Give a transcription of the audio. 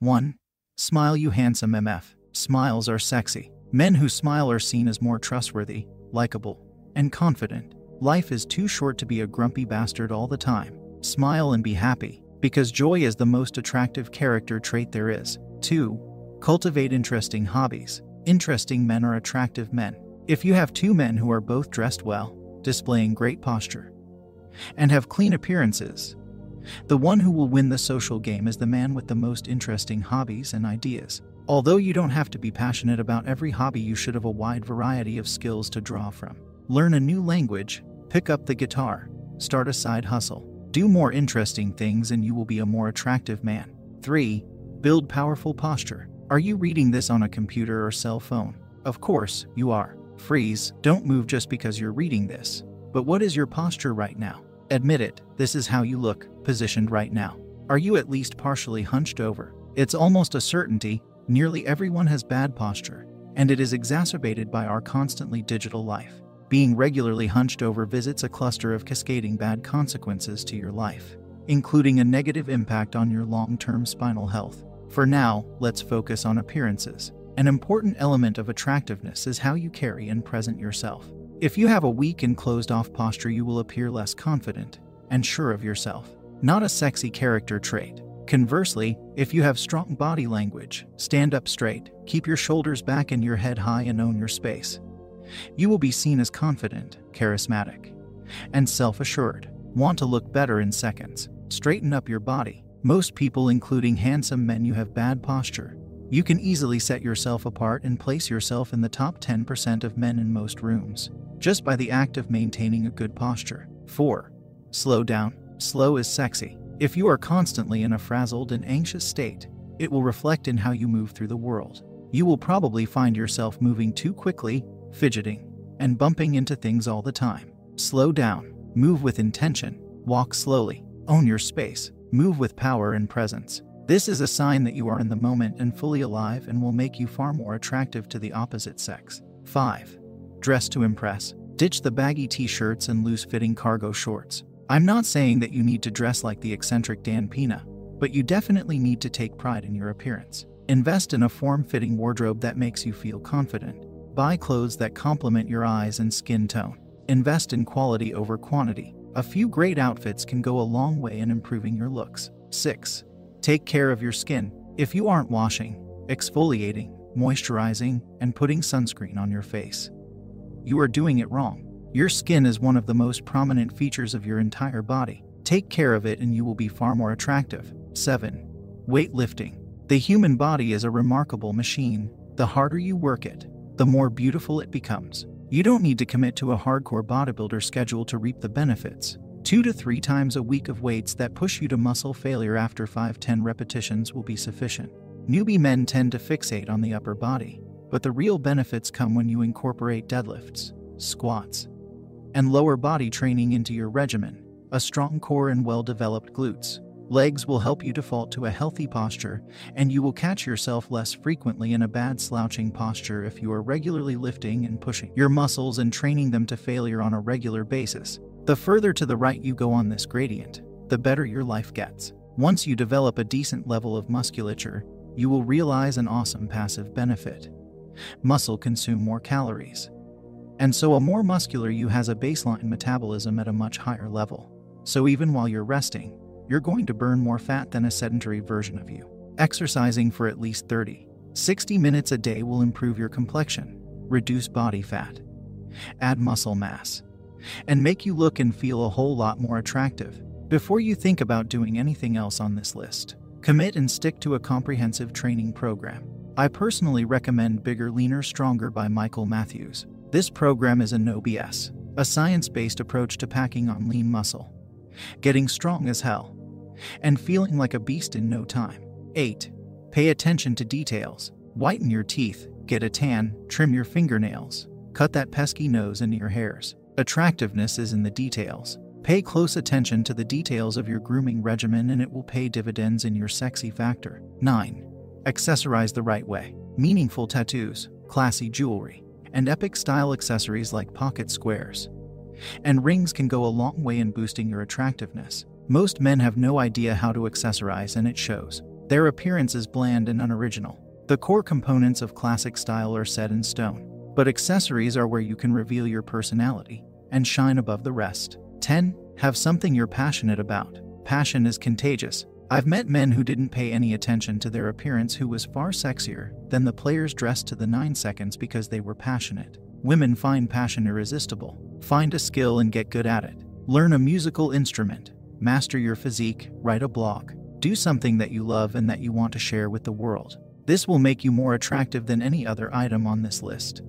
1. Smile, you handsome MF. Smiles are sexy. Men who smile are seen as more trustworthy, likable, and confident. Life is too short to be a grumpy bastard all the time. Smile and be happy, because joy is the most attractive character trait there is. 2. Cultivate interesting hobbies. Interesting men are attractive men. If you have two men who are both dressed well, displaying great posture, and have clean appearances, the one who will win the social game is the man with the most interesting hobbies and ideas. Although you don't have to be passionate about every hobby, you should have a wide variety of skills to draw from. Learn a new language, pick up the guitar, start a side hustle, do more interesting things, and you will be a more attractive man. 3. Build powerful posture. Are you reading this on a computer or cell phone? Of course, you are. Freeze, don't move just because you're reading this. But what is your posture right now? Admit it, this is how you look, positioned right now. Are you at least partially hunched over? It's almost a certainty, nearly everyone has bad posture, and it is exacerbated by our constantly digital life. Being regularly hunched over visits a cluster of cascading bad consequences to your life, including a negative impact on your long term spinal health. For now, let's focus on appearances. An important element of attractiveness is how you carry and present yourself. If you have a weak and closed off posture, you will appear less confident and sure of yourself. Not a sexy character trait. Conversely, if you have strong body language, stand up straight, keep your shoulders back and your head high, and own your space, you will be seen as confident, charismatic, and self assured. Want to look better in seconds? Straighten up your body. Most people, including handsome men, you have bad posture. You can easily set yourself apart and place yourself in the top 10% of men in most rooms just by the act of maintaining a good posture. 4. Slow down. Slow is sexy. If you are constantly in a frazzled and anxious state, it will reflect in how you move through the world. You will probably find yourself moving too quickly, fidgeting, and bumping into things all the time. Slow down. Move with intention. Walk slowly. Own your space. Move with power and presence. This is a sign that you are in the moment and fully alive and will make you far more attractive to the opposite sex. 5. Dress to impress. Ditch the baggy t shirts and loose fitting cargo shorts. I'm not saying that you need to dress like the eccentric Dan Pena, but you definitely need to take pride in your appearance. Invest in a form fitting wardrobe that makes you feel confident. Buy clothes that complement your eyes and skin tone. Invest in quality over quantity. A few great outfits can go a long way in improving your looks. 6. Take care of your skin. If you aren't washing, exfoliating, moisturizing, and putting sunscreen on your face, you are doing it wrong. Your skin is one of the most prominent features of your entire body. Take care of it and you will be far more attractive. 7. Weightlifting. The human body is a remarkable machine. The harder you work it, the more beautiful it becomes. You don't need to commit to a hardcore bodybuilder schedule to reap the benefits. Two to three times a week of weights that push you to muscle failure after 5 10 repetitions will be sufficient. Newbie men tend to fixate on the upper body, but the real benefits come when you incorporate deadlifts, squats, and lower body training into your regimen. A strong core and well developed glutes. Legs will help you default to a healthy posture, and you will catch yourself less frequently in a bad slouching posture if you are regularly lifting and pushing your muscles and training them to failure on a regular basis. The further to the right you go on this gradient, the better your life gets. Once you develop a decent level of musculature, you will realize an awesome passive benefit muscle consume more calories. And so a more muscular you has a baseline metabolism at a much higher level. So even while you're resting, you're going to burn more fat than a sedentary version of you. Exercising for at least 30, 60 minutes a day will improve your complexion, reduce body fat, add muscle mass, and make you look and feel a whole lot more attractive. Before you think about doing anything else on this list, commit and stick to a comprehensive training program. I personally recommend Bigger, Leaner, Stronger by Michael Matthews. This program is a no BS, a science based approach to packing on lean muscle, getting strong as hell, and feeling like a beast in no time. 8. Pay attention to details. Whiten your teeth, get a tan, trim your fingernails, cut that pesky nose and your hairs. Attractiveness is in the details. Pay close attention to the details of your grooming regimen and it will pay dividends in your sexy factor. 9. Accessorize the right way. Meaningful tattoos, classy jewelry, and epic style accessories like pocket squares and rings can go a long way in boosting your attractiveness. Most men have no idea how to accessorize and it shows. Their appearance is bland and unoriginal. The core components of classic style are set in stone, but accessories are where you can reveal your personality and shine above the rest. 10. Have something you're passionate about. Passion is contagious. I've met men who didn't pay any attention to their appearance who was far sexier than the players dressed to the 9 seconds because they were passionate. Women find passion irresistible. Find a skill and get good at it. Learn a musical instrument. Master your physique. Write a blog. Do something that you love and that you want to share with the world. This will make you more attractive than any other item on this list.